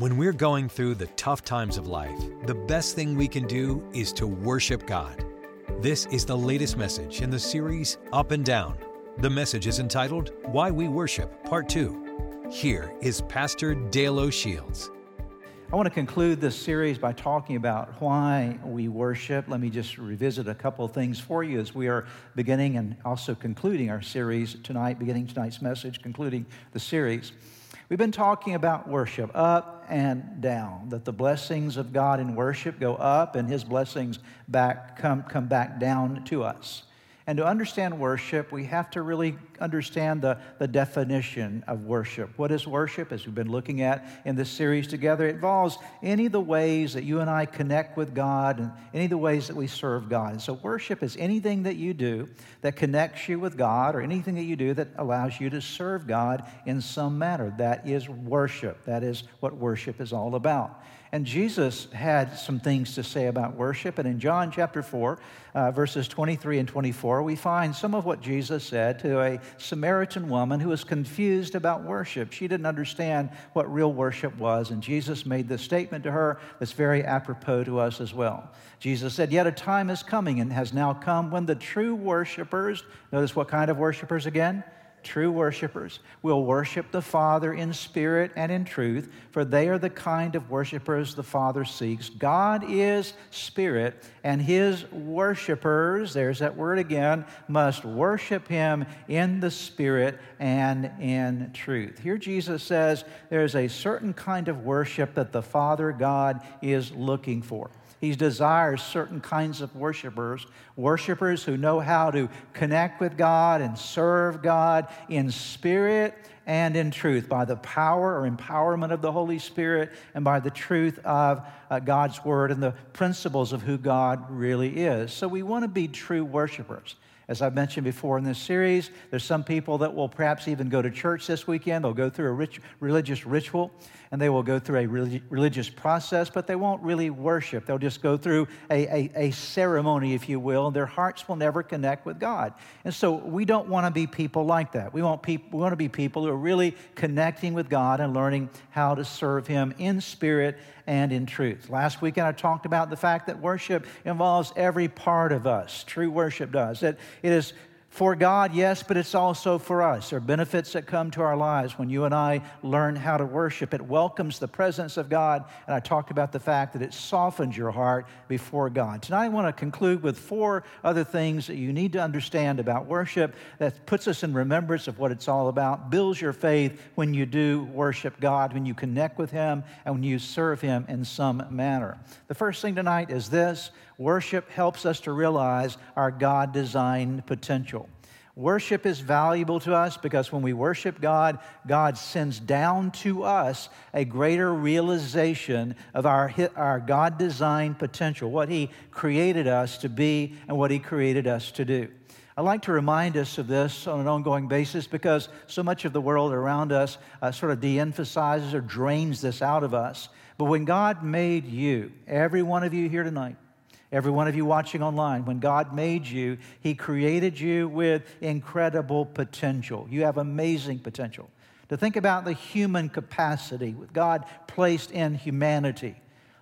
When we're going through the tough times of life, the best thing we can do is to worship God. This is the latest message in the series Up and Down. The message is entitled Why We Worship, Part 2. Here is Pastor Dale O'Shields. I want to conclude this series by talking about why we worship. Let me just revisit a couple of things for you as we are beginning and also concluding our series tonight, beginning tonight's message, concluding the series. We've been talking about worship up and down, that the blessings of God in worship go up and his blessings back come, come back down to us. And to understand worship, we have to really understand the, the definition of worship. What is worship, as we've been looking at in this series together? It involves any of the ways that you and I connect with God and any of the ways that we serve God. And so, worship is anything that you do that connects you with God or anything that you do that allows you to serve God in some manner. That is worship. That is what worship is all about. And Jesus had some things to say about worship. And in John chapter 4, uh, verses 23 and 24, we find some of what Jesus said to a Samaritan woman who was confused about worship. She didn't understand what real worship was. And Jesus made this statement to her that's very apropos to us as well. Jesus said, Yet a time is coming and has now come when the true worshipers, notice what kind of worshipers again? True worshipers will worship the Father in spirit and in truth, for they are the kind of worshipers the Father seeks. God is spirit, and his worshipers, there's that word again, must worship him in the spirit and in truth. Here Jesus says there's a certain kind of worship that the Father God is looking for. He desires certain kinds of worshipers, worshipers who know how to connect with God and serve God in spirit and in truth by the power or empowerment of the Holy Spirit and by the truth of uh, God's Word and the principles of who God really is. So we want to be true worshipers. As I've mentioned before in this series, there's some people that will perhaps even go to church this weekend. They'll go through a rich, religious ritual and they will go through a religious process, but they won't really worship. They'll just go through a, a, a ceremony, if you will, and their hearts will never connect with God. And so we don't want to be people like that. We want, people, we want to be people who are really connecting with God and learning how to serve Him in spirit and in truth. Last weekend, I talked about the fact that worship involves every part of us. True worship does. That it is for God, yes, but it's also for us. There are benefits that come to our lives when you and I learn how to worship. It welcomes the presence of God, and I talked about the fact that it softens your heart before God. Tonight, I want to conclude with four other things that you need to understand about worship that puts us in remembrance of what it's all about, builds your faith when you do worship God, when you connect with Him, and when you serve Him in some manner. The first thing tonight is this Worship helps us to realize our God designed potential. Worship is valuable to us because when we worship God, God sends down to us a greater realization of our, our God designed potential, what He created us to be and what He created us to do. I like to remind us of this on an ongoing basis because so much of the world around us uh, sort of de emphasizes or drains this out of us. But when God made you, every one of you here tonight, Every one of you watching online, when God made you, He created you with incredible potential. You have amazing potential. To think about the human capacity with God placed in humanity.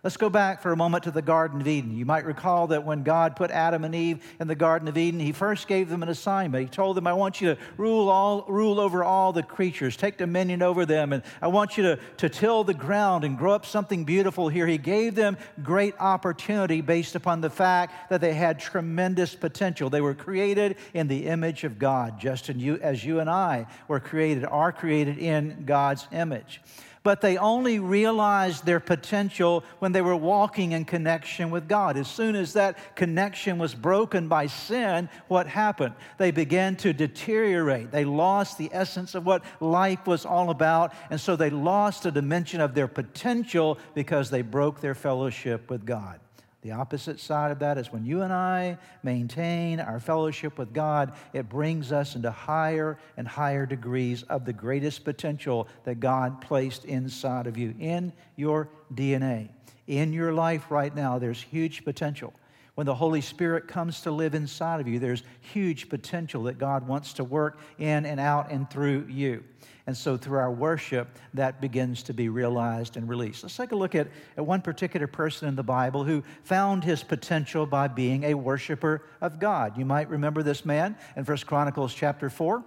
Let's go back for a moment to the Garden of Eden. You might recall that when God put Adam and Eve in the Garden of Eden, He first gave them an assignment. He told them, I want you to rule, all, rule over all the creatures, take dominion over them, and I want you to, to till the ground and grow up something beautiful here. He gave them great opportunity based upon the fact that they had tremendous potential. They were created in the image of God, just as you, as you and I were created, are created in God's image but they only realized their potential when they were walking in connection with God. As soon as that connection was broken by sin, what happened? They began to deteriorate. They lost the essence of what life was all about, and so they lost a dimension of their potential because they broke their fellowship with God. The opposite side of that is when you and I maintain our fellowship with God, it brings us into higher and higher degrees of the greatest potential that God placed inside of you, in your DNA. In your life right now, there's huge potential. When the Holy Spirit comes to live inside of you, there's huge potential that God wants to work in and out and through you. And so through our worship, that begins to be realized and released. Let's take a look at, at one particular person in the Bible who found his potential by being a worshiper of God. You might remember this man in First Chronicles chapter 4.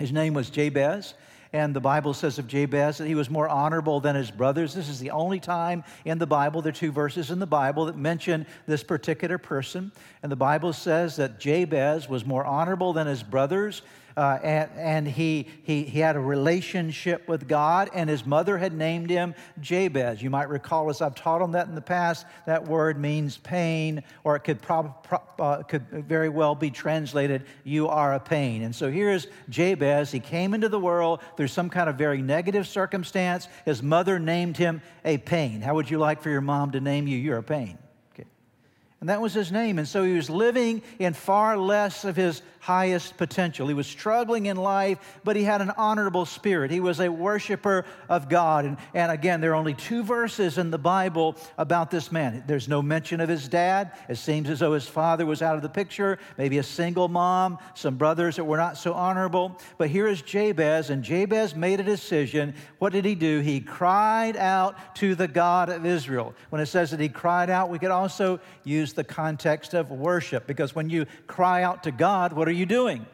His name was Jabez. And the Bible says of Jabez that he was more honorable than his brothers. This is the only time in the Bible, there are two verses in the Bible that mention this particular person. And the Bible says that Jabez was more honorable than his brothers uh, and, and he, he, he had a relationship with God, and his mother had named him Jabez. You might recall, as I've taught him that in the past, that word means pain, or it could, prob, pro, uh, could very well be translated, you are a pain. And so here's Jabez. He came into the world through some kind of very negative circumstance. His mother named him a pain. How would you like for your mom to name you? You're a pain. Okay. And that was his name. And so he was living in far less of his highest potential. He was struggling in life, but he had an honorable spirit. He was a worshiper of God. And, and again, there are only two verses in the Bible about this man. There's no mention of his dad. It seems as though his father was out of the picture, maybe a single mom, some brothers that were not so honorable. But here is Jabez, and Jabez made a decision. What did he do? He cried out to the God of Israel. When it says that he cried out, we could also use the context of worship, because when you cry out to God, what are you doing?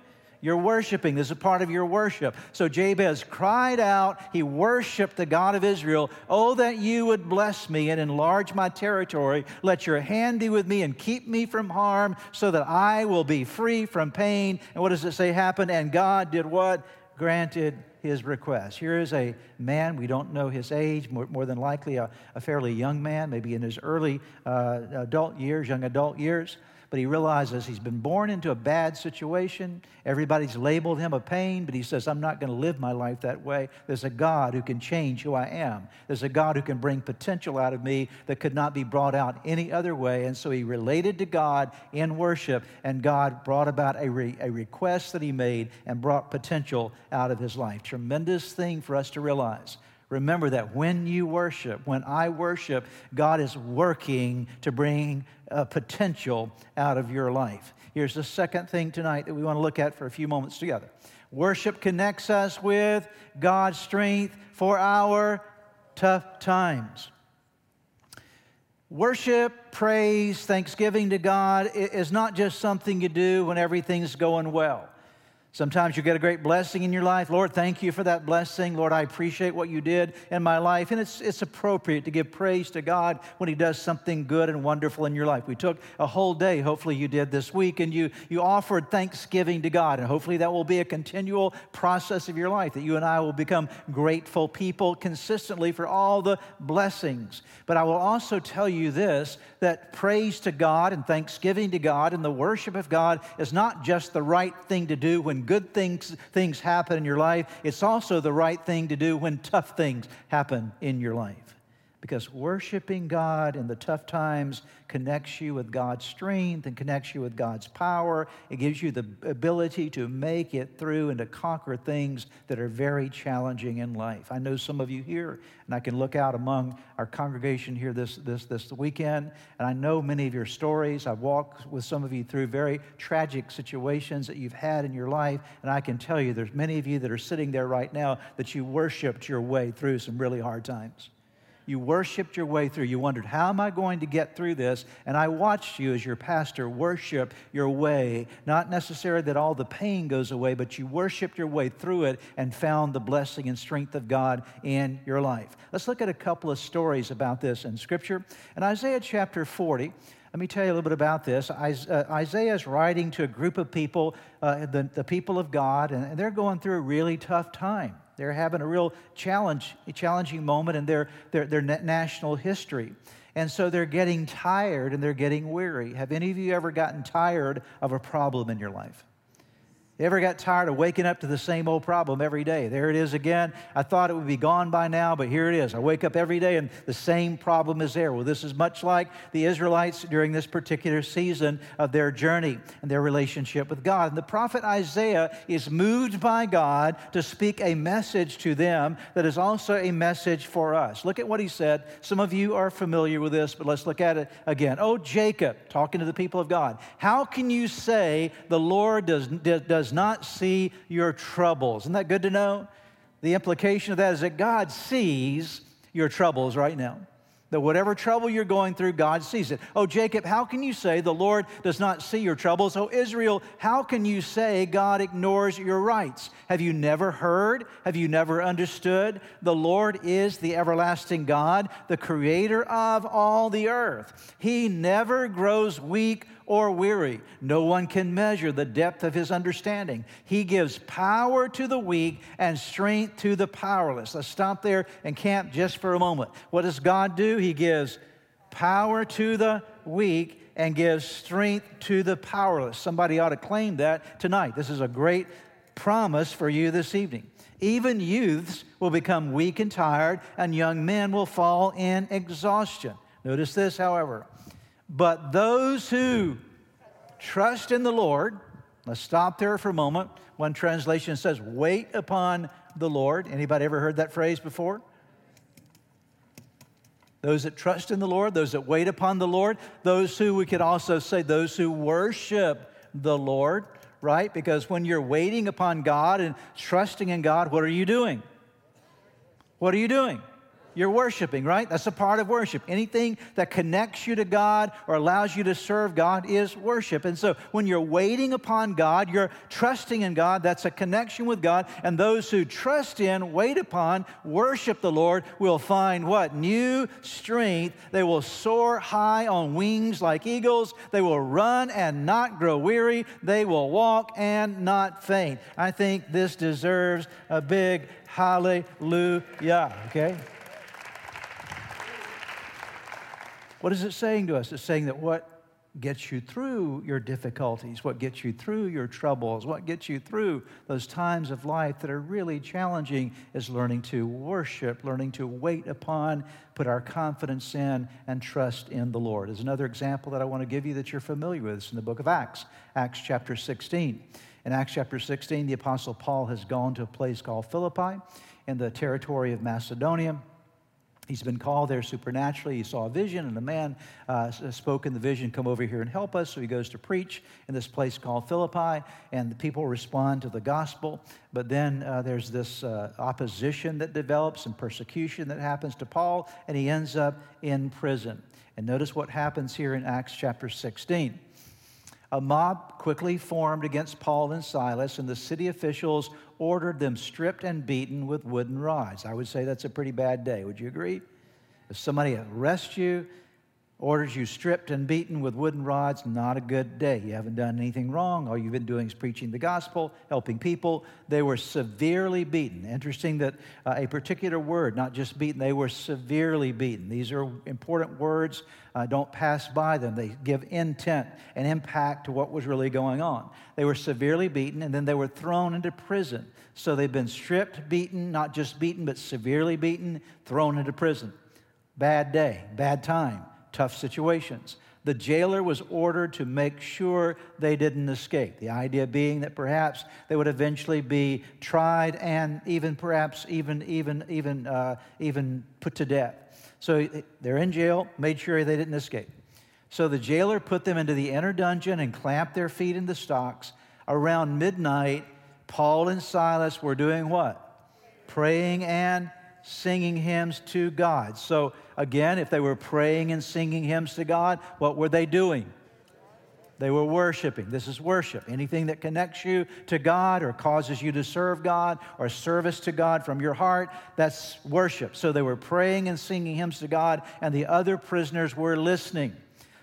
You're worshiping. This is part of your worship. So Jabez cried out. He worshiped the God of Israel. Oh, that you would bless me and enlarge my territory. Let your hand be with me and keep me from harm so that I will be free from pain. And what does it say happened? And God did what? Granted his request. Here is a man, we don't know his age, more, more than likely a, a, fairly young man, maybe in his early uh, adult years, young adult years but he realizes he's been born into a bad situation. Everybody's labeled him a pain, but he says, I'm not going to live my life that way. There's a God who can change who I am. There's a God who can bring potential out of me that could not be brought out any other way. And so he related to God in worship, and God brought about a, re- a request that he made and brought potential out of his life. Tremendous thing for us to realize. Remember that when you worship, when I worship, God is working to bring uh, potential out of your life. Here's the second thing tonight that we want to look at for a few moments together. Worship connects us with God's strength for our tough times. Worship, praise, thanksgiving to God is not just something you do when everything's going well. Sometimes you get a great blessing in your life. Lord, thank you for that blessing. Lord, I appreciate what you did in my life. And it's, it's appropriate to give praise to God when He does something good and wonderful in your life. We took a whole day, hopefully you did this week, and you, you offered thanksgiving to God. And hopefully that will be a continual process of your life, that you and I will become grateful people consistently for all the blessings. But I will also tell you this that praise to God and thanksgiving to God and the worship of God is not just the right thing to do when good things, things happen in your life, it's also the right thing to do when tough things happen in your life because worshiping God in the tough times connects you with God's strength and connects you with God's power. It gives you the ability to make it through and to conquer things that are very challenging in life. I know some of you here, and I can look out among our congregation here this, this, this weekend, and I know many of your stories. I've walked with some of you through very tragic situations that you've had in your life, and I can tell you there's many of you that are sitting there right now that you worshiped your way through some really hard times. You worshiped your way through. You wondered, how am I going to get through this? And I watched you as your pastor worship your way. Not necessarily that all the pain goes away, but you worshiped your way through it and found the blessing and strength of God in your life. Let's look at a couple of stories about this in Scripture. In Isaiah chapter 40, let me tell you a little bit about this. Uh, Isaiah is writing to a group of people, uh, the, the people of God, and they're going through a really tough time. They're having a real challenge, a challenging moment in their, their, their national history. And so they're getting tired and they're getting weary. Have any of you ever gotten tired of a problem in your life? You ever got tired of waking up to the same old problem every day? There it is again. I thought it would be gone by now, but here it is. I wake up every day and the same problem is there. Well, this is much like the Israelites during this particular season of their journey and their relationship with God. And the prophet Isaiah is moved by God to speak a message to them that is also a message for us. Look at what he said. Some of you are familiar with this, but let's look at it again. Oh, Jacob, talking to the people of God, how can you say the Lord does, does not see your troubles. Isn't that good to know? The implication of that is that God sees your troubles right now. That whatever trouble you're going through, God sees it. Oh, Jacob, how can you say the Lord does not see your troubles? Oh, Israel, how can you say God ignores your rights? Have you never heard? Have you never understood? The Lord is the everlasting God, the creator of all the earth. He never grows weak or weary. No one can measure the depth of his understanding. He gives power to the weak and strength to the powerless. Let's stop there and camp just for a moment. What does God do? He gives power to the weak and gives strength to the powerless. Somebody ought to claim that tonight. This is a great promise for you this evening. Even youths will become weak and tired, and young men will fall in exhaustion. Notice this, however but those who trust in the Lord, let's stop there for a moment. One translation says, wait upon the Lord. Anybody ever heard that phrase before? Those that trust in the Lord, those that wait upon the Lord, those who we could also say, those who worship the Lord, right? Because when you're waiting upon God and trusting in God, what are you doing? What are you doing? You're worshiping, right? That's a part of worship. Anything that connects you to God or allows you to serve God is worship. And so when you're waiting upon God, you're trusting in God. That's a connection with God. And those who trust in, wait upon, worship the Lord will find what? New strength. They will soar high on wings like eagles. They will run and not grow weary. They will walk and not faint. I think this deserves a big hallelujah, okay? What is it saying to us? It's saying that what gets you through your difficulties, what gets you through your troubles, what gets you through those times of life that are really challenging is learning to worship, learning to wait upon, put our confidence in, and trust in the Lord. There's another example that I want to give you that you're familiar with. It's in the book of Acts, Acts chapter 16. In Acts chapter 16, the Apostle Paul has gone to a place called Philippi in the territory of Macedonia. He's been called there supernaturally. He saw a vision, and a man uh, spoke in the vision, Come over here and help us. So he goes to preach in this place called Philippi, and the people respond to the gospel. But then uh, there's this uh, opposition that develops and persecution that happens to Paul, and he ends up in prison. And notice what happens here in Acts chapter 16. A mob quickly formed against Paul and Silas, and the city officials ordered them stripped and beaten with wooden rods. I would say that's a pretty bad day. Would you agree? If somebody arrests you, orders you stripped and beaten with wooden rods, not a good day. You haven't done anything wrong. All you've been doing is preaching the gospel, helping people. They were severely beaten. Interesting that uh, a particular word, not just beaten, they were severely beaten. These are important words. Uh, don't pass by them. They give intent and impact to what was really going on. They were severely beaten, and then they were thrown into prison. So they've been stripped, beaten, not just beaten, but severely beaten, thrown into prison. Bad day, bad time tough situations. The jailer was ordered to make sure they didn't escape. The idea being that perhaps they would eventually be tried and even perhaps even even even uh, even put to death. So they're in jail, made sure they didn't escape. So the jailer put them into the inner dungeon and clamped their feet in the stocks. Around midnight, Paul and Silas were doing what? Praying and singing hymns to God. So, again, if they were praying and singing hymns to God, what were they doing? They were worshiping. This is worship. Anything that connects you to God or causes you to serve God or service to God from your heart, that's worship. So they were praying and singing hymns to God, and the other prisoners were listening.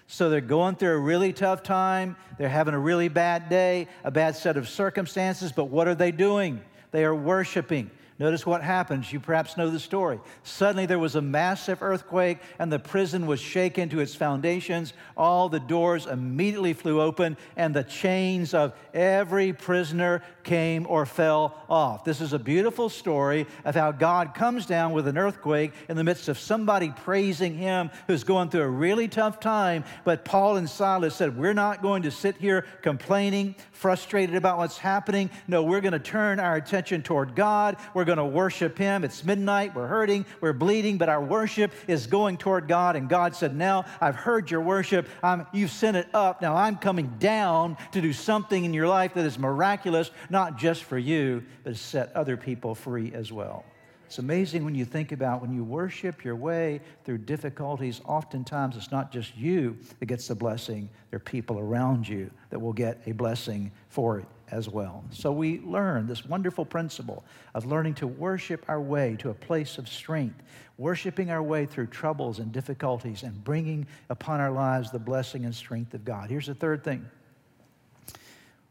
So they're going through a really tough time. They're having a really bad day, a bad set of circumstances, but what are they doing? They are worshiping. Notice what happens. You perhaps know the story. Suddenly there was a massive earthquake, and the prison was shaken to its foundations. All the doors immediately flew open, and the chains of every prisoner came or fell off. This is a beautiful story of how God comes down with an earthquake in the midst of somebody praising Him who's going through a really tough time. But Paul and Silas said, We're not going to sit here complaining, frustrated about what's happening. No, we're going to turn our attention toward God. We're going to worship Him. It's midnight, we're hurting, we're bleeding, but our worship is going toward God. And God said, Now I've heard your worship. I'm, you've sent it up. Now I'm coming down to do something in your life that is miraculous, not just for you, but to set other people free as well. It's amazing when you think about when you worship your way through difficulties, oftentimes it's not just you that gets the blessing, there are people around you that will get a blessing for it as well. So we learn this wonderful principle of learning to worship our way to a place of strength, worshiping our way through troubles and difficulties, and bringing upon our lives the blessing and strength of God. Here's the third thing.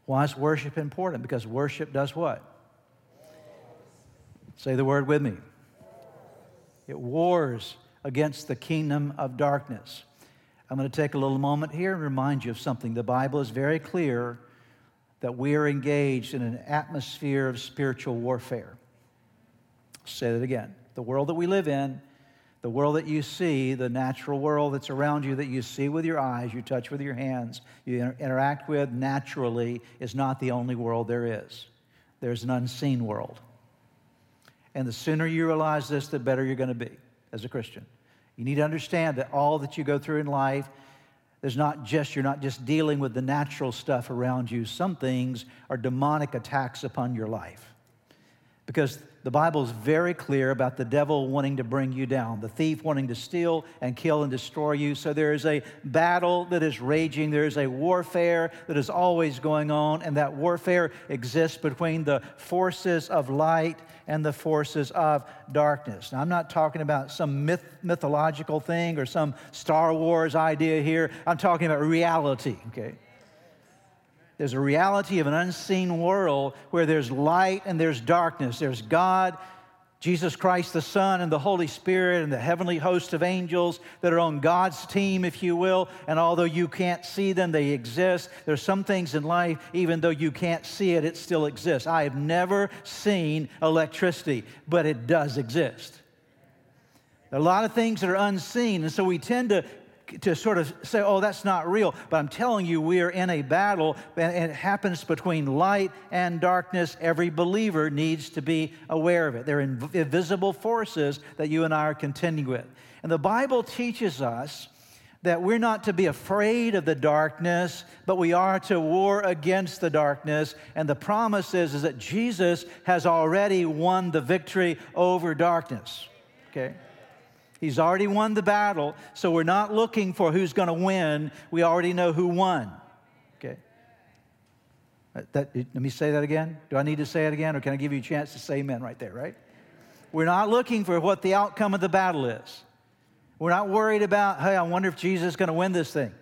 Why is worship important? Because worship does what? Say the word with me. It wars against the kingdom of darkness. I'm going to take a little moment here and remind you of something. The Bible is very clear that we are engaged in an atmosphere of spiritual warfare. I'll say that again. The world that we live in, the world that you see, the natural world that's around you that you see with your eyes, you touch with your hands, you inter- interact with naturally, is not the only world there is. There's an unseen world. And the sooner you realize this, the better you're going to be as a Christian. You need to understand that all that you go through in life, there's not just, you're not just dealing with the natural stuff around you. Some things are demonic attacks upon your life. Because the Bible is very clear about the devil wanting to bring you down, the thief wanting to steal and kill and destroy you. So there is a battle that is raging, there is a warfare that is always going on, and that warfare exists between the forces of light and the forces of darkness. Now, I'm not talking about some myth, mythological thing or some Star Wars idea here. I'm talking about reality, okay? There's a reality of an unseen world where there's light and there's darkness. There's God Jesus Christ the Son and the Holy Spirit and the heavenly host of angels that are on God's team, if you will. And although you can't see them, they exist. There's some things in life, even though you can't see it, it still exists. I have never seen electricity, but it does exist. There are a lot of things that are unseen, and so we tend to to sort of say, oh, that's not real. But I'm telling you, we are in a battle, and it happens between light and darkness. Every believer needs to be aware of it. They're invisible forces that you and I are contending with. And the Bible teaches us that we're not to be afraid of the darkness, but we are to war against the darkness. And the promise is, is that Jesus has already won the victory over darkness. Okay? He's already won the battle, so we're not looking for who's going to win. We already know who won. Okay? Uh, that, let me say that again. Do I need to say it again, or can I give you a chance to say amen right there, right? We're not looking for what the outcome of the battle is. We're not worried about, hey, I wonder if Jesus is going to win this thing.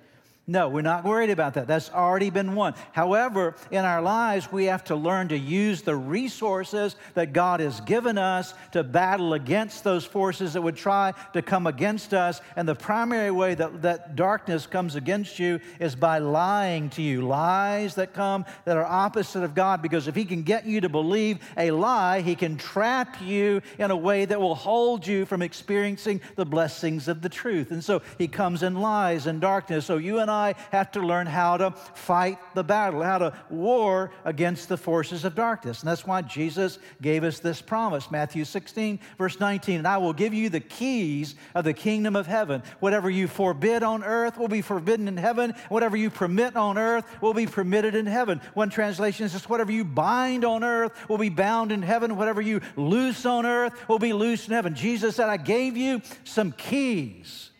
No, we're not worried about that. That's already been won. However, in our lives, we have to learn to use the resources that God has given us to battle against those forces that would try to come against us. And the primary way that, that darkness comes against you is by lying to you. Lies that come that are opposite of God, because if He can get you to believe a lie, He can trap you in a way that will hold you from experiencing the blessings of the truth. And so He comes in lies and darkness. So you and I I have to learn how to fight the battle, how to war against the forces of darkness. And that's why Jesus gave us this promise Matthew 16, verse 19. And I will give you the keys of the kingdom of heaven. Whatever you forbid on earth will be forbidden in heaven. Whatever you permit on earth will be permitted in heaven. One translation says, Whatever you bind on earth will be bound in heaven. Whatever you loose on earth will be loose in heaven. Jesus said, I gave you some keys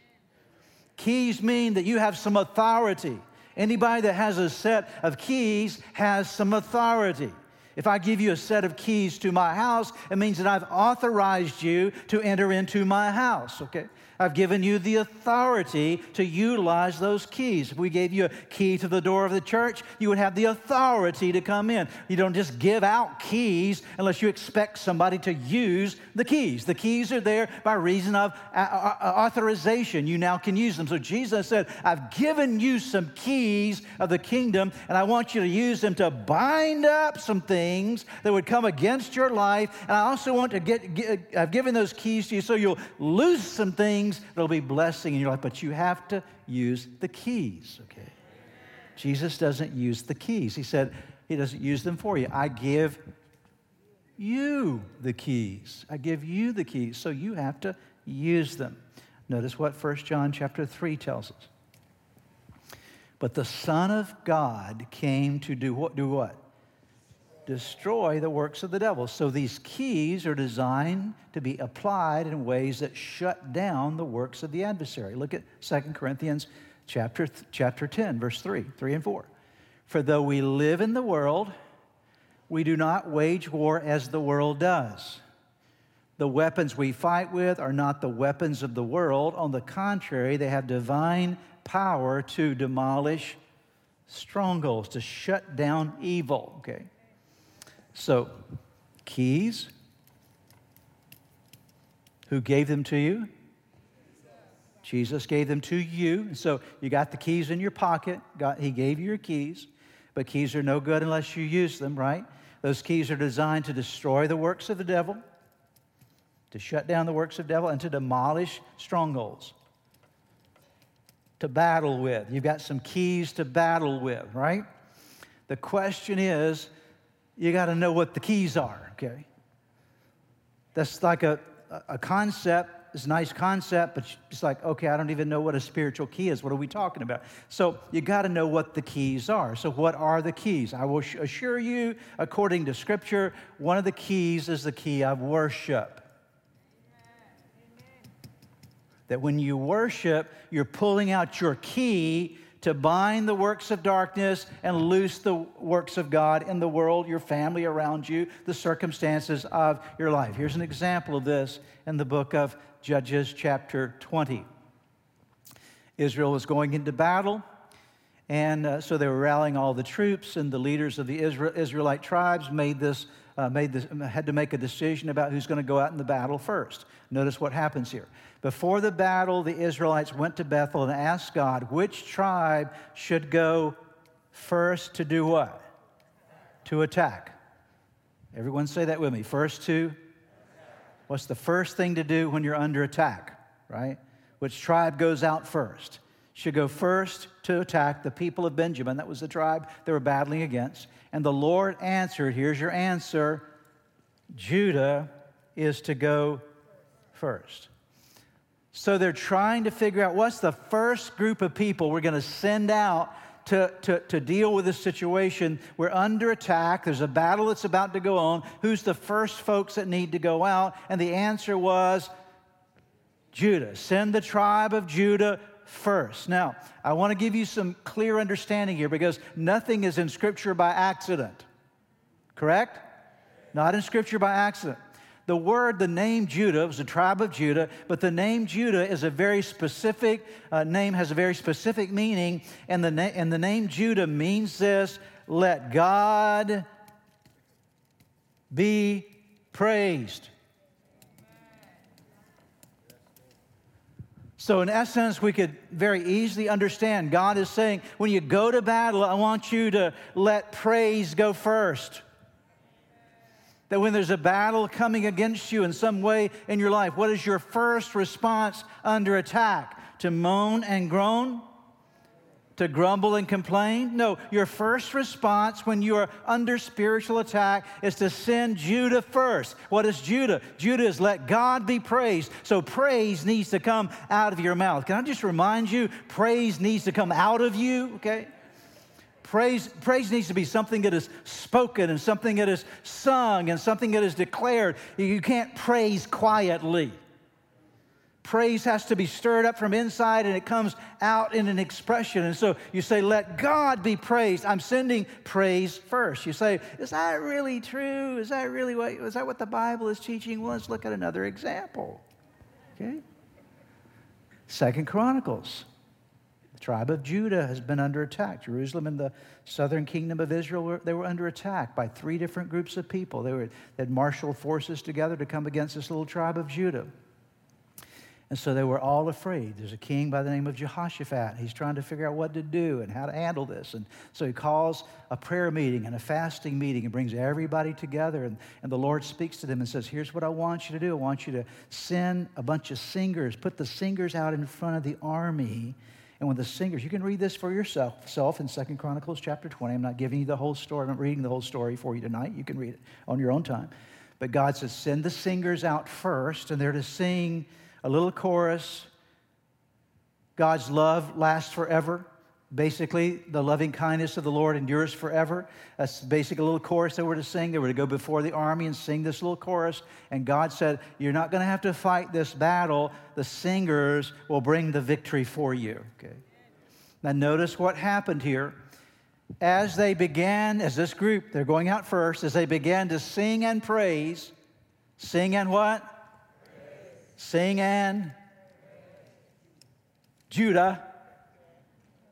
Keys mean that you have some authority. Anybody that has a set of keys has some authority. If I give you a set of keys to my house, it means that I've authorized you to enter into my house, okay? I've given you the authority to utilize those keys. If we gave you a key to the door of the church, you would have the authority to come in. You don't just give out keys unless you expect somebody to use the keys. The keys are there by reason of uh, uh, uh, authorization. You now can use them. So Jesus said, I've given you some keys of the kingdom, and I want you to use them to bind up some things that would come against your life. And I also want to get, get I've given those keys to you so you'll lose some things things that'll be blessing in your life, but you have to use the keys, okay? Jesus doesn't use the keys. He said, He doesn't use them for you. I give you the keys. I give you the keys, so you have to use them. Notice what 1 John chapter 3 tells us. But the Son of God came to do what? Do what? Destroy the works of the devil. So these keys are designed to be applied in ways that shut down the works of the adversary. Look at 2 Corinthians chapter, chapter 10, verse 3, 3 and 4. For though we live in the world, we do not wage war as the world does. The weapons we fight with are not the weapons of the world. On the contrary, they have divine power to demolish strongholds, to shut down evil. Okay? So, keys. Who gave them to you? Jesus gave them to you. So you got the keys in your pocket. God, he gave you your keys, but keys are no good unless you use them, right? Those keys are designed to destroy the works of the devil, to shut down the works of the devil, and to demolish strongholds. To battle with. You've got some keys to battle with, right? The question is, you got to know what the keys are, okay? That's like a, a concept it's a nice concept, but it's like, okay, I don't even know what a spiritual key is. What are we talking about? So you got to know what the keys are. So, what are the keys? I will assure you, according to Scripture, one of the keys is the key of worship. That when you worship, you're pulling out your key to bind the works of darkness and loose the works of God in the world, your family around you, the circumstances of your life. Here's an example of this in the book of Judges chapter 20. Israel was going into battle, and uh, so they were rallying all the troops, and the leaders of the Israel, Israelite tribes made this, uh, made this, had to make a decision about who's going to go out in the battle first. Notice what happens here. Before the battle, the Israelites went to Bethel and asked God which tribe should go first to do what? To attack. Everyone say that with me. First to What's the first thing to do when you're under attack, right? Which tribe goes out first? Should go first to attack the people of Benjamin. That was the tribe they were battling against. And the Lord answered, Here's your answer Judah is to go first. So they're trying to figure out what's the first group of people we're going to send out to, to, to deal with this situation. We're under attack. There's a battle that's about to go on. Who's the first folks that need to go out? And the answer was Judah. Send the tribe of Judah first. Now, I want to give you some clear understanding here because nothing is in Scripture by accident. Correct? Not in Scripture by accident. The word, the name Judah, was the tribe of Judah, but the name Judah is a very specific uh, name, has a very specific meaning, and the, na- and the name Judah means this let God be praised. So, in essence, we could very easily understand God is saying, when you go to battle, I want you to let praise go first. That when there's a battle coming against you in some way in your life, what is your first response under attack? To moan and groan? To grumble and complain? No, your first response when you are under spiritual attack is to send Judah first. What is Judah? Judah is let God be praised. So praise needs to come out of your mouth. Can I just remind you, praise needs to come out of you, okay? Praise, praise needs to be something that is spoken and something that is sung and something that is declared. You can't praise quietly. Praise has to be stirred up from inside and it comes out in an expression. And so you say, Let God be praised. I'm sending praise first. You say, Is that really true? Is that really what, is that what the Bible is teaching? Well, let's look at another example. Okay? Second Chronicles The tribe of Judah has been under attack. Jerusalem and the southern kingdom of Israel, were, they were under attack by three different groups of people. They, were, they had marshaled forces together to come against this little tribe of Judah. And so they were all afraid. There's a king by the name of Jehoshaphat. He's trying to figure out what to do and how to handle this. And so he calls a prayer meeting and a fasting meeting and brings everybody together. And, and the Lord speaks to them and says, Here's what I want you to do. I want you to send a bunch of singers, put the singers out in front of the army and when the singers, you can read this for yourself self in Second Chronicles chapter 20. I'm not giving you the whole story. I'm not reading the whole story for you tonight. You can read it on your own time. But God says, send the singers out first, and they're to sing a little chorus. God's love lasts forever. Basically, the loving kindness of the Lord endures forever. That's basically a little chorus they were to sing. They were to go before the army and sing this little chorus. And God said, You're not going to have to fight this battle. The singers will bring the victory for you. Okay. Now, notice what happened here. As they began, as this group, they're going out first, as they began to sing and praise, sing and what? Sing and Judah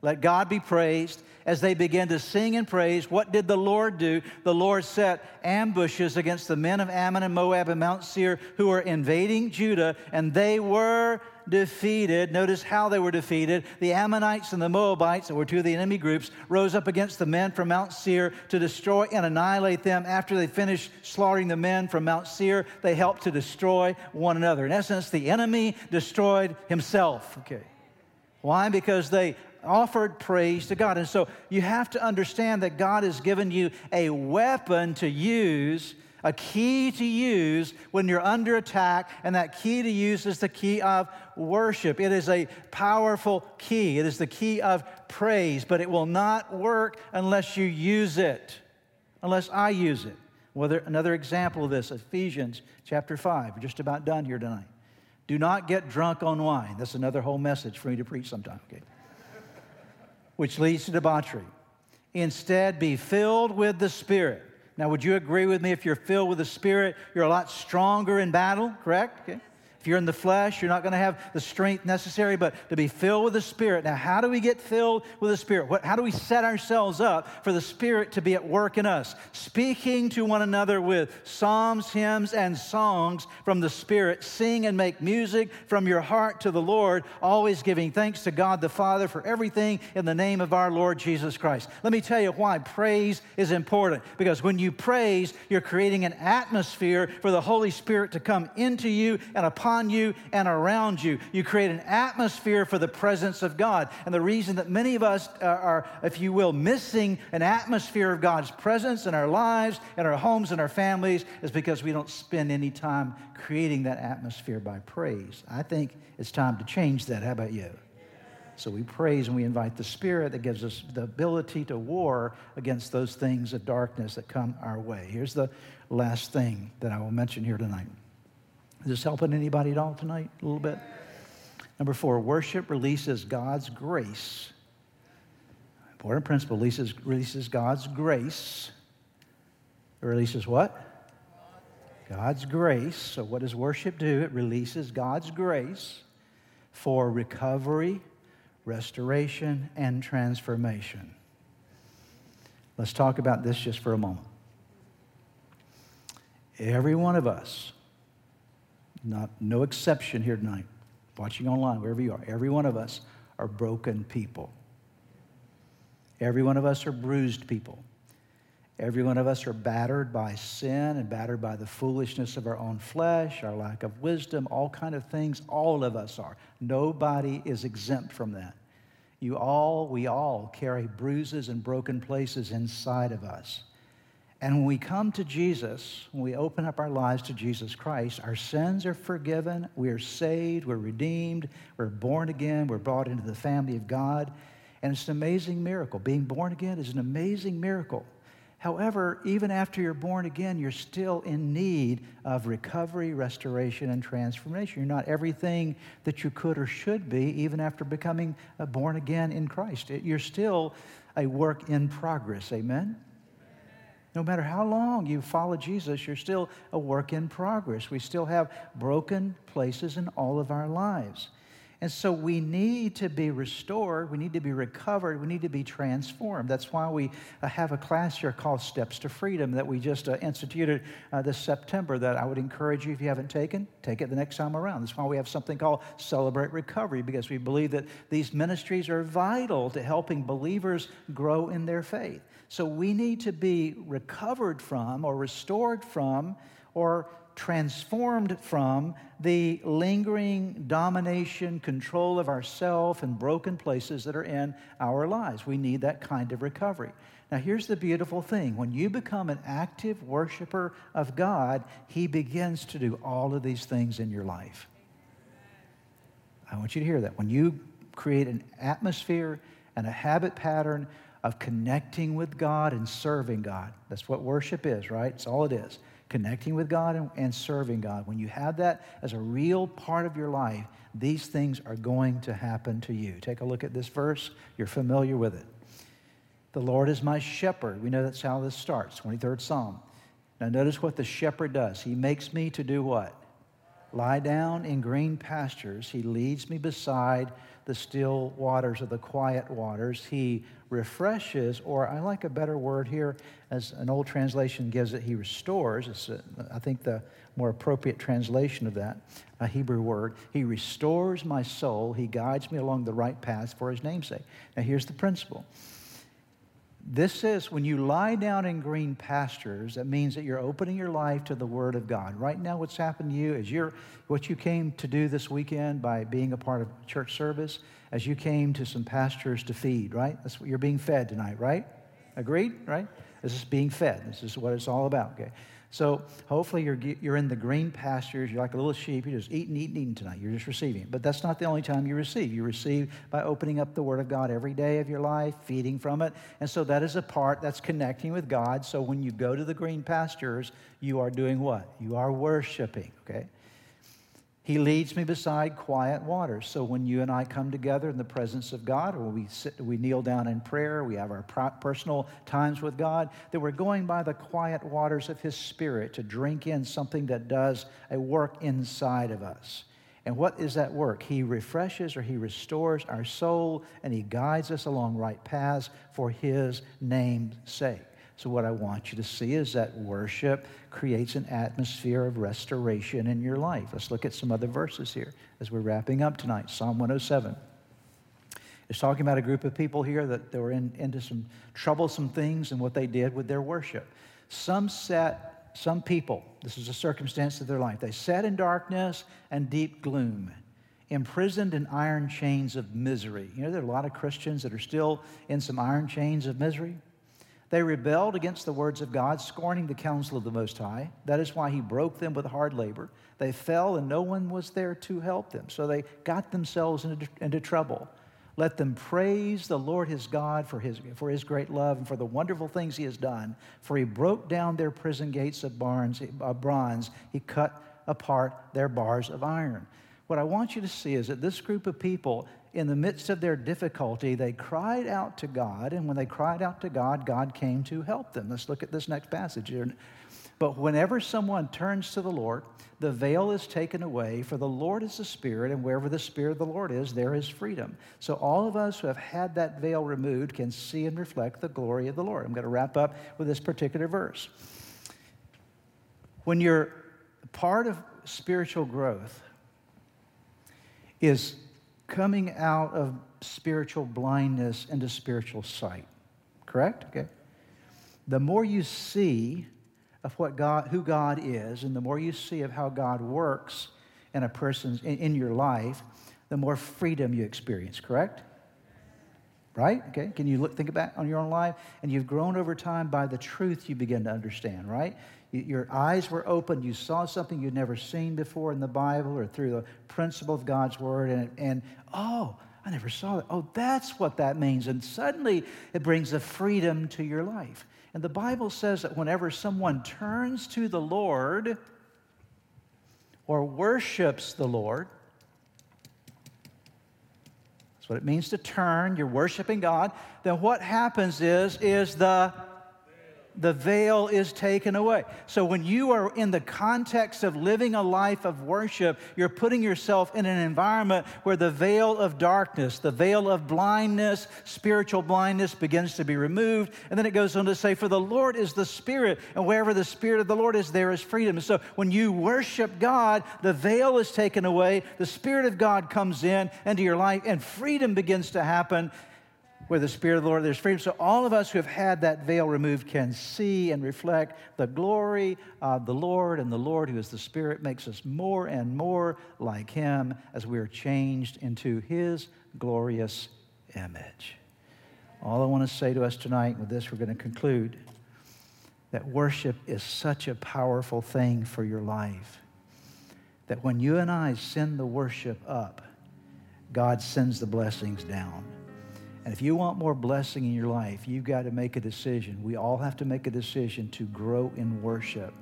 let God be praised. As they began to sing and praise, what did the Lord do? The Lord set ambushes against the men of Ammon and Moab and Mount Seir who were invading Judah, and they were defeated. Notice how they were defeated. The Ammonites and the Moabites, that were two of the enemy groups, rose up against the men from Mount Seir to destroy and annihilate them. After they finished slaughtering the men from Mount Seir, they helped to destroy one another. In essence, the enemy destroyed himself. Okay. Why? Because they offered praise to God. And so you have to understand that God has given you a weapon to use, a key to use when you're under attack, and that key to use is the key of worship. It is a powerful key, it is the key of praise, but it will not work unless you use it, unless I use it. Another example of this, Ephesians chapter 5. We're just about done here tonight. Do not get drunk on wine. That's another whole message for me to preach sometime, okay? which leads to debauchery. Instead, be filled with the Spirit. Now, would you agree with me if you're filled with the Spirit, you're a lot stronger in battle, correct? Okay. If you're in the flesh, you're not going to have the strength necessary, but to be filled with the Spirit. Now, how do we get filled with the Spirit? What, how do we set ourselves up for the Spirit to be at work in us? Speaking to one another with psalms, hymns, and songs from the Spirit. Sing and make music from your heart to the Lord, always giving thanks to God the Father for everything in the name of our Lord Jesus Christ. Let me tell you why praise is important. Because when you praise, you're creating an atmosphere for the Holy Spirit to come into you and upon upon you and around you. You create an atmosphere for the presence of God. And the reason that many of us are, if you will, missing an atmosphere of God's presence in our lives, in our homes, in our families, is because we don't spend any time creating that atmosphere by praise. I think it's time to change that. How about you? So we praise and we invite the Spirit that gives us the ability to war against those things of darkness that come our way. Here's the last thing that I will mention here tonight. Is this helping anybody at all tonight? A little bit? Number four, worship releases God's grace. Important principle releases, releases God's grace. It releases what? God's grace. So, what does worship do? It releases God's grace for recovery, restoration, and transformation. Let's talk about this just for a moment. Every one of us not, no exception here tonight, watching online, wherever you are. Every one of us are broken people. Every one of us are bruised people. Every one of us are battered by sin and battered by the foolishness of our own flesh, our lack of wisdom, all kind of things. All of us are. Nobody is exempt from that. You all, we all carry bruises and broken places inside of us. And when we come to Jesus, when we open up our lives to Jesus Christ, our sins are forgiven, we are saved, we're redeemed, we're born again, we're brought into the family of God. And it's an amazing miracle. Being born again is an amazing miracle. However, even after you're born again, you're still in need of recovery, restoration, and transformation. You're not everything that you could or should be, even after becoming uh, born again in Christ. You're still a work in progress. Amen? No matter how long you follow Jesus, you're still a work in progress. We still have broken places in all of our lives. And so we need to be restored. We need to be recovered. We need to be transformed. That's why we uh, have a class here called Steps to Freedom that we just uh, instituted uh, this September that I would encourage you, if you haven't taken, take it the next time around. That's why we have something called Celebrate Recovery because we believe that these ministries are vital to helping believers grow in their faith. So we need to be recovered from or restored from or transformed from the lingering domination, control of ourself and broken places that are in our lives. We need that kind of recovery. Now, here's the beautiful thing when you become an active worshiper of God, He begins to do all of these things in your life. I want you to hear that. When you create an atmosphere and a habit pattern of connecting with God and serving God, that's what worship is, right? It's all it is connecting with God and, and, serving God. When you have that as a real part of your life, these things are going to happen to you. Take a look at this verse, you're familiar with it. The Lord is my shepherd. We know that's how this starts, 23rd Psalm. Now, notice what the shepherd does. He makes me to do what? Lie down in green pastures. He leads me beside the still waters of the quiet waters. He refreshes, or I like a better word here, as an old translation gives it, he restores. It's, a, I think, the more appropriate translation of that, a Hebrew word. He restores my soul. He guides me along the right path for his name's sake. Now, here's the principle this says when you lie down in green pastures, that means that you're opening your life to the Word of God. Right now, what's happened to you is you're, what you came to do this weekend by being a part of church service, as you came to some pastures to feed, right? That's what you're being fed tonight, right? Agreed, right? This is being fed. This is what it's all about, okay? So hopefully you're, you're in the green pastures. You're like a little sheep. You're just eating, eating, eating tonight. You're just receiving. But that's not the only time you receive. You receive by opening up the Word of God every day of your life, feeding from it. And so that is a part that's connecting with God. So when you go to the green pastures, you are doing what? You are worshiping, okay? He leads me beside quiet waters. So when you and I come together in the presence of God, or we sit, we kneel down in prayer, we have our personal times with God, that we're going by the quiet waters of His Spirit to drink in something that does a work inside of us. And what is that work? He refreshes or He restores our soul, and He guides us along right paths for His name's sake. So, what I want you to see is that worship creates an atmosphere of restoration in your life. Let's look at some other verses here as we're wrapping up tonight. Psalm 107. It's talking about a group of people here that they were in, into some troublesome things and what they did with their worship. Some sat, some people, this is a circumstance of their life, they sat in darkness and deep gloom, imprisoned in iron chains of misery. You know, there are a lot of Christians that are still in some iron chains of misery. They rebelled against the words of God, scorning the counsel of the Most High. That is why He broke them with hard labor. They fell, and no one was there to help them. So they got themselves into, into trouble. Let them praise the Lord his God for his, for his great love and for the wonderful things he has done. For he broke down their prison gates of barns, uh, bronze, he cut apart their bars of iron. What I want you to see is that this group of people in the midst of their difficulty, they cried out to God, and when they cried out to God, God came to help them. Let's look at this next passage here. But whenever someone turns to the Lord, the veil is taken away, for the Lord is the Spirit, and wherever the Spirit of the Lord is, there is freedom. So all of us who have had that veil removed can see and reflect the glory of the Lord. I'm going to wrap up with this particular verse. When you're part of spiritual growth, is coming out of spiritual blindness into spiritual sight. Correct? Okay. The more you see of what God, who God is, and the more you see of how God works in a person's in, in your life, the more freedom you experience. Correct? Right? Okay. Can you look, think about on your own life? And you've grown over time by the truth you begin to understand. Right? Your eyes were opened. You saw something you'd never seen before in the Bible or through the principle of God's Word. And, and oh, I never saw that. Oh, that's what that means. And suddenly it brings a freedom to your life. And the Bible says that whenever someone turns to the Lord or worships the Lord, that's what it means to turn. You're worshiping God. Then what happens is, is the the veil is taken away. So when you are in the context of living a life of worship, you're putting yourself in an environment where the veil of darkness, the veil of blindness, spiritual blindness begins to be removed. And then it goes on to say, For the Lord is the Spirit, and wherever the Spirit of the Lord is, there is freedom. So when you worship God, the veil is taken away, the Spirit of God comes in into your life, and freedom begins to happen where the Spirit of the Lord, there's freedom. So all of us who have had that veil removed can see and reflect the glory of the Lord, and the Lord, who is the Spirit, makes us more and more like Him as we are changed into His glorious image. All I want to say to us tonight, with this, we're going to conclude that worship is such a powerful thing for your life. That when you and I send the worship up, God sends the blessings down. And if you want more blessing in your life, you've got to make a decision. We all have to make a decision to grow in worship,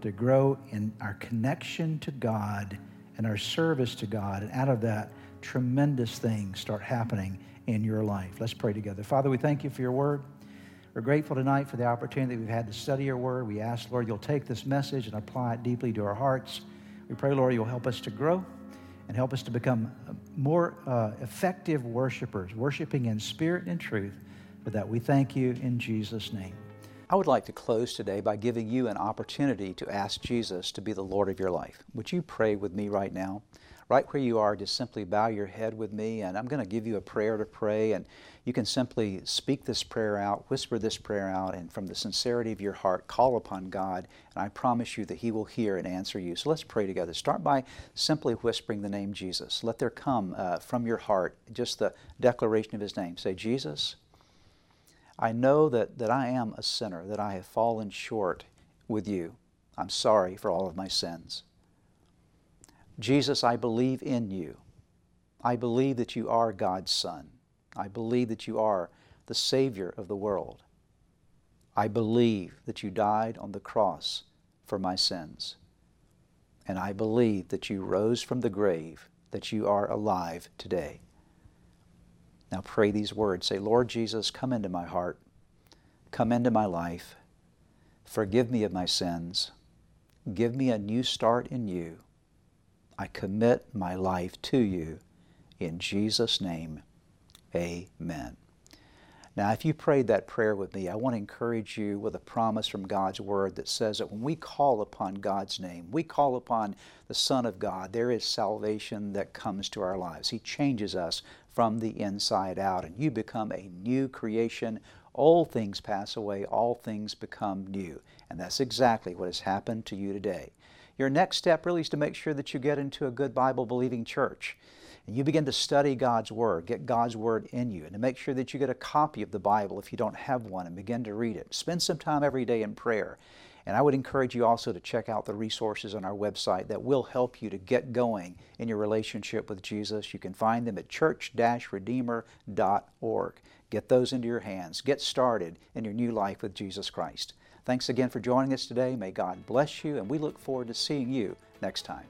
to grow in our connection to God and our service to God. And out of that, tremendous things start happening in your life. Let's pray together. Father, we thank you for your word. We're grateful tonight for the opportunity that we've had to study your word. We ask, Lord, you'll take this message and apply it deeply to our hearts. We pray, Lord, you'll help us to grow and help us to become more uh, effective worshipers, worshiping in spirit and truth. For that, we thank you in Jesus' name. I would like to close today by giving you an opportunity to ask Jesus to be the Lord of your life. Would you pray with me right now? Right where you are, just simply bow your head with me, and I'm going to give you a prayer to pray, and you can simply speak this prayer out, whisper this prayer out, and from the sincerity of your heart, call upon God, and I promise you that He will hear and answer you. So let's pray together. Start by simply whispering the name Jesus. Let there come uh, from your heart just the declaration of His name. Say, Jesus, I know that, that I am a sinner, that I have fallen short with you. I'm sorry for all of my sins. Jesus, I believe in you. I believe that you are God's Son. I believe that you are the Savior of the world. I believe that you died on the cross for my sins. And I believe that you rose from the grave, that you are alive today. Now pray these words. Say, Lord Jesus, come into my heart. Come into my life. Forgive me of my sins. Give me a new start in you. I commit my life to you. In Jesus' name, amen. Now, if you prayed that prayer with me, I want to encourage you with a promise from God's Word that says that when we call upon God's name, we call upon the Son of God, there is salvation that comes to our lives. He changes us from the inside out, and you become a new creation. All things pass away, all things become new. And that's exactly what has happened to you today. Your next step really is to make sure that you get into a good Bible believing church. And you begin to study God's Word, get God's Word in you, and to make sure that you get a copy of the Bible if you don't have one and begin to read it. Spend some time every day in prayer. And I would encourage you also to check out the resources on our website that will help you to get going in your relationship with Jesus. You can find them at church-redeemer.org. Get those into your hands. Get started in your new life with Jesus Christ. Thanks again for joining us today. May God bless you, and we look forward to seeing you next time.